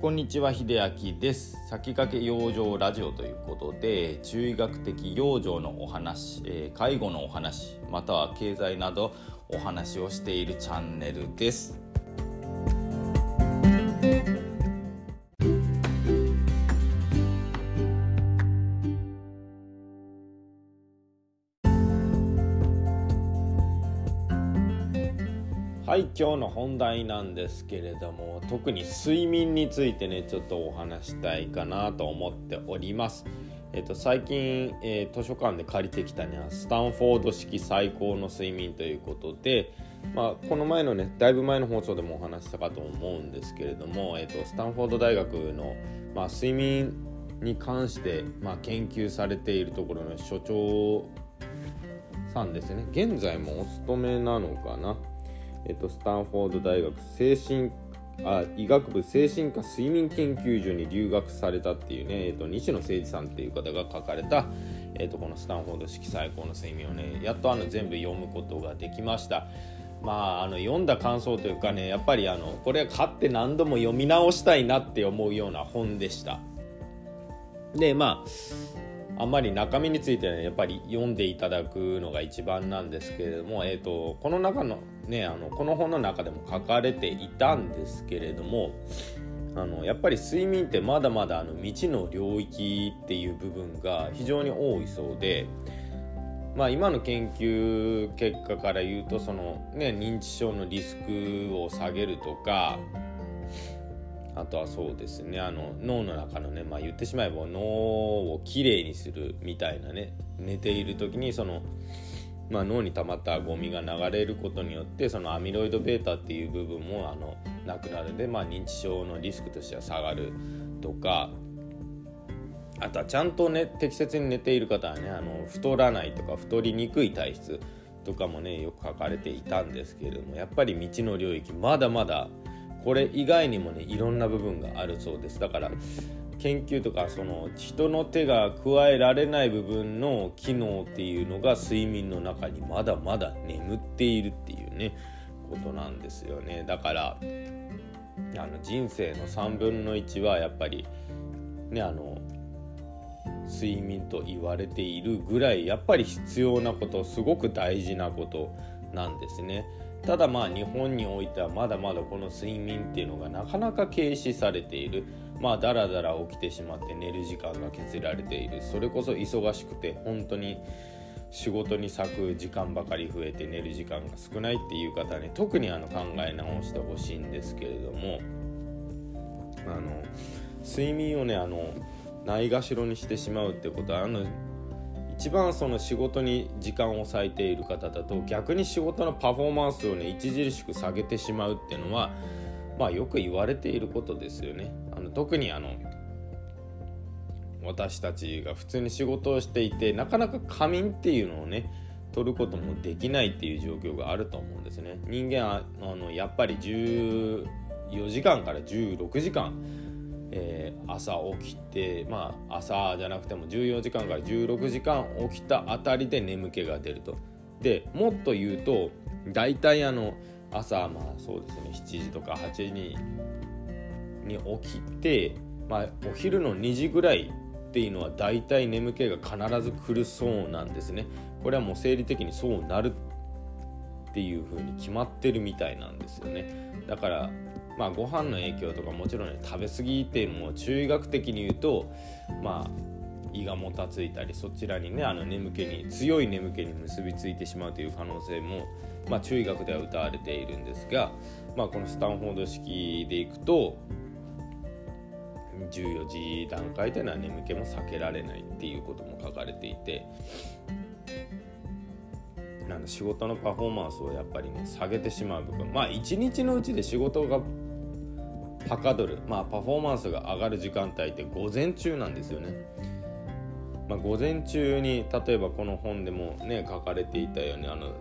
こんにちは秀明です。先駆け養生ラジオということで中医学的養生のお話、えー、介護のお話または経済などお話をしているチャンネルです。い今日の本題なんですけれども特に睡眠についてねちょっとお話したいかなと思っております。えっと、最近、えー、図書館で借りてきたねスタンフォード式最高の睡眠ということで、まあ、この前のねだいぶ前の放送でもお話したかと思うんですけれども、えっと、スタンフォード大学の、まあ、睡眠に関して、まあ、研究されているところの所長さんですね現在もお勤めなのかな？えっと、スタンフォード大学精神あ医学部精神科睡眠研究所に留学されたっていうね、えっと、西野誠二さんっていう方が書かれた、えっと、このスタンフォード式最高の睡眠をねやっとあの全部読むことができました。まあ、あの読んだ感想というかねやっぱりあのこれは買って何度も読み直したいなって思うような本でした。でまああんまり中身については、ね、やっぱり読んでいただくのが一番なんですけれども、えーとこの中のねあのこの本の中でも書かれていたんですけれどもあのやっぱり睡眠ってまだまだあの未知の領域っていう部分が非常に多いそうで。まあ、今の研究結果から言うとその、ね、認知症のリスクを下げるとかあとはそうですねあの脳の中のね、まあ、言ってしまえば脳をきれいにするみたいなね寝ている時にそのまあ、脳に溜まったゴミが流れることによってそのアミロイド β っていう部分もあのなくなるで、まあ、認知症のリスクとしては下がるとかあとはちゃんと、ね、適切に寝ている方はねあの太らないとか太りにくい体質とかもねよく書かれていたんですけれどもやっぱり未知の領域まだまだこれ以外にもねいろんな部分があるそうですだから研究とかその人の手が加えられない部分の機能っていうのが睡眠の中にまだまだ眠っているっていうねことなんですよねだからあの人生の3分の1はやっぱりねあの睡眠と言われているぐらいやっぱり必要なことすごく大事なことなんですね。ただまあ日本においてはまだまだこの睡眠っていうのがなかなか軽視されている。まあだらだら起きてしまって寝る時間が削られている。それこそ忙しくて本当に仕事に割く時間ばかり増えて寝る時間が少ないっていう方に特にあの考え直してほしいんですけれども。あの睡眠をねあのないがしろにしてしまうってことはあの一番その仕事に時間を割いている方だと逆に仕事のパフォーマンスをね著しく下げてしまうっていうのはまあよく言われていることですよね。あの特にあの私たちが普通に仕事をしていてなかなか仮眠っていうのをね取ることもできないっていう状況があると思うんですね。人間はあのやっぱり14時間から16時間えー、朝起きてまあ朝じゃなくても14時間から16時間起きたあたりで眠気が出ると。でもっと言うと大体あの朝まあそうですね7時とか8時にに起きて、まあ、お昼の2時ぐらいっていうのは大体眠気が必ず来るそうなんですね。これはもう生理的にそうなるっていう風に決まってるみたいなんですよね。だからまあ、ご飯の影響とかもちろんね食べ過ぎっていうのも中医学的に言うとまあ胃がもたついたりそちらにねあの眠気に強い眠気に結びついてしまうという可能性も、まあ、中医学では謳われているんですが、まあ、このスタンフォード式でいくと14時段階でのは眠気も避けられないっていうことも書かれていてなん仕事のパフォーマンスをやっぱりね下げてしまう部分。まあ一日のうちで仕事がはかどる、まあ、パフォーマンスが上がる時間帯って午前中なんですよね。まあ、午前中に例えばこの本でもね書かれていたようにあの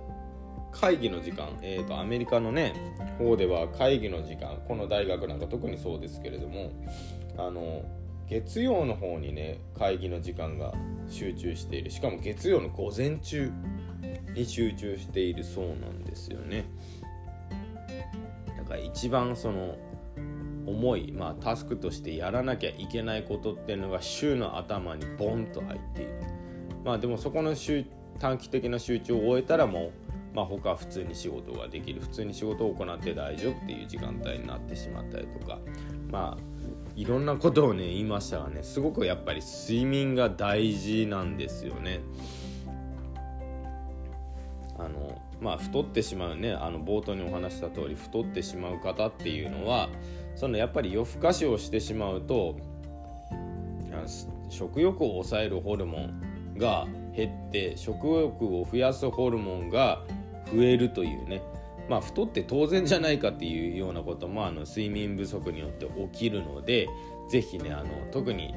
会議の時間、えーと、アメリカのね方では会議の時間この大学なんか特にそうですけれどもあの月曜の方にね会議の時間が集中している。しかも月曜の午前中に集中しているそうなんですよね。だから一番その重い、まあ、タスクとしてやらなきゃいけないことっていうのが週の頭にボンと入っている。まあでもそこの短期的な集中を終えたらもうまあ、他普通に仕事ができる。普通に仕事を行って大丈夫っていう時間帯になってしまったりとか。まあいろんなことをね言いましたがねすごくやっぱり睡眠が大事なんですよね。あのまあ太ってしまうねあの冒頭にお話した通り太ってしまう方っていうのはそのやっぱり夜更かしをしてしまうと食欲を抑えるホルモンが減って食欲を増やすホルモンが増えるというねまあ太って当然じゃないかっていうようなこともあの睡眠不足によって起きるので是非ねあの特に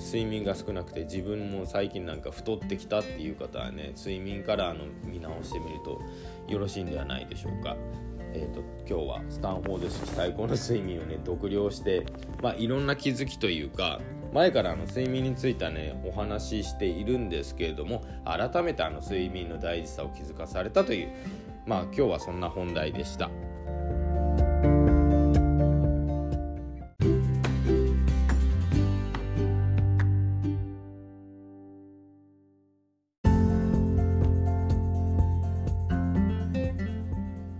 睡眠が少なくて自分も最近なんか太ってきたっていう方はね睡眠からあの見直してみるとよろしいんではないでしょうか。えーと、今日はスタンフォード式最高の睡眠をね独了して、まあ、いろんな気づきというか前からあの睡眠についてはねお話ししているんですけれども改めてあの睡眠の大事さを気づかされたというまあ今日はそんな本題でした。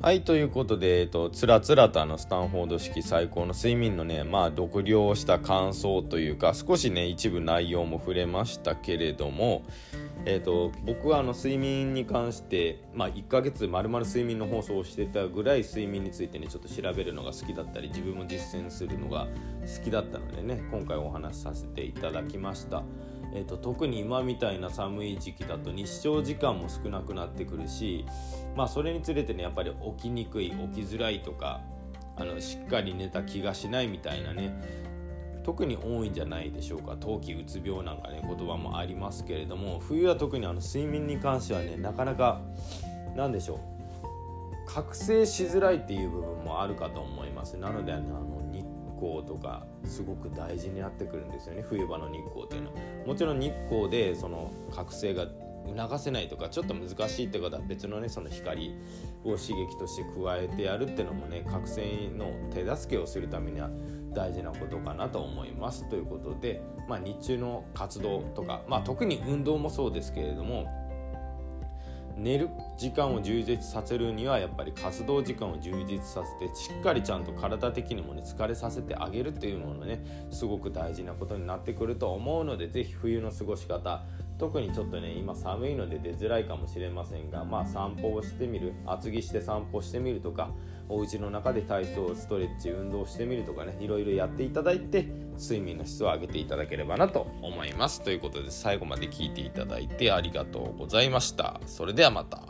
はいということで、えっと、つらつらとあのスタンフォード式最高の睡眠のねまあ読了した感想というか少しね一部内容も触れましたけれどもえっと、僕はあの睡眠に関して、まあ、1ヶ月まるまる睡眠の放送をしてたぐらい睡眠についてねちょっと調べるのが好きだったり自分も実践するのが好きだったのでね今回お話しさせていただきました。えーと、特に今みたいな寒い時期だと日照時間も少なくなってくるし、まあ、それにつれてねやっぱり起きにくい起きづらいとかあのしっかり寝た気がしないみたいなね特に多いんじゃないでしょうか。冬季うつ病なんかね言葉もありますけれども冬は特にあの睡眠に関してはねなかなか何でしょう覚醒しづらいっていう部分もあるかと思います。なのであの光とかすごく大事になってくるんですよね。冬場の日光っていうのは。もちろん日光でその覚醒が促せないとかちょっと難しいってことは別のねその光を刺激として加えてやるっていうのもね覚醒の手助けをするためには大事なことかなと思います。ということで、まあ、日中の活動とか、まあ、特に運動もそうですけれども寝る時間を充実させるにはやっぱり活動時間を充実させてしっかりちゃんと体的にもね疲れさせてあげるっていうものねすごく大事なことになってくると思うので是非冬の過ごし方特にちょっとね今寒いので出づらいかもしれませんがまあ散歩をしてみる厚着して散歩してみるとかお家の中で体操ストレッチ運動してみるとかねいろいろやっていただいて睡眠の質を上げていただければなと思います。ということで最後まで聞いていただいてありがとうございました。それではまた。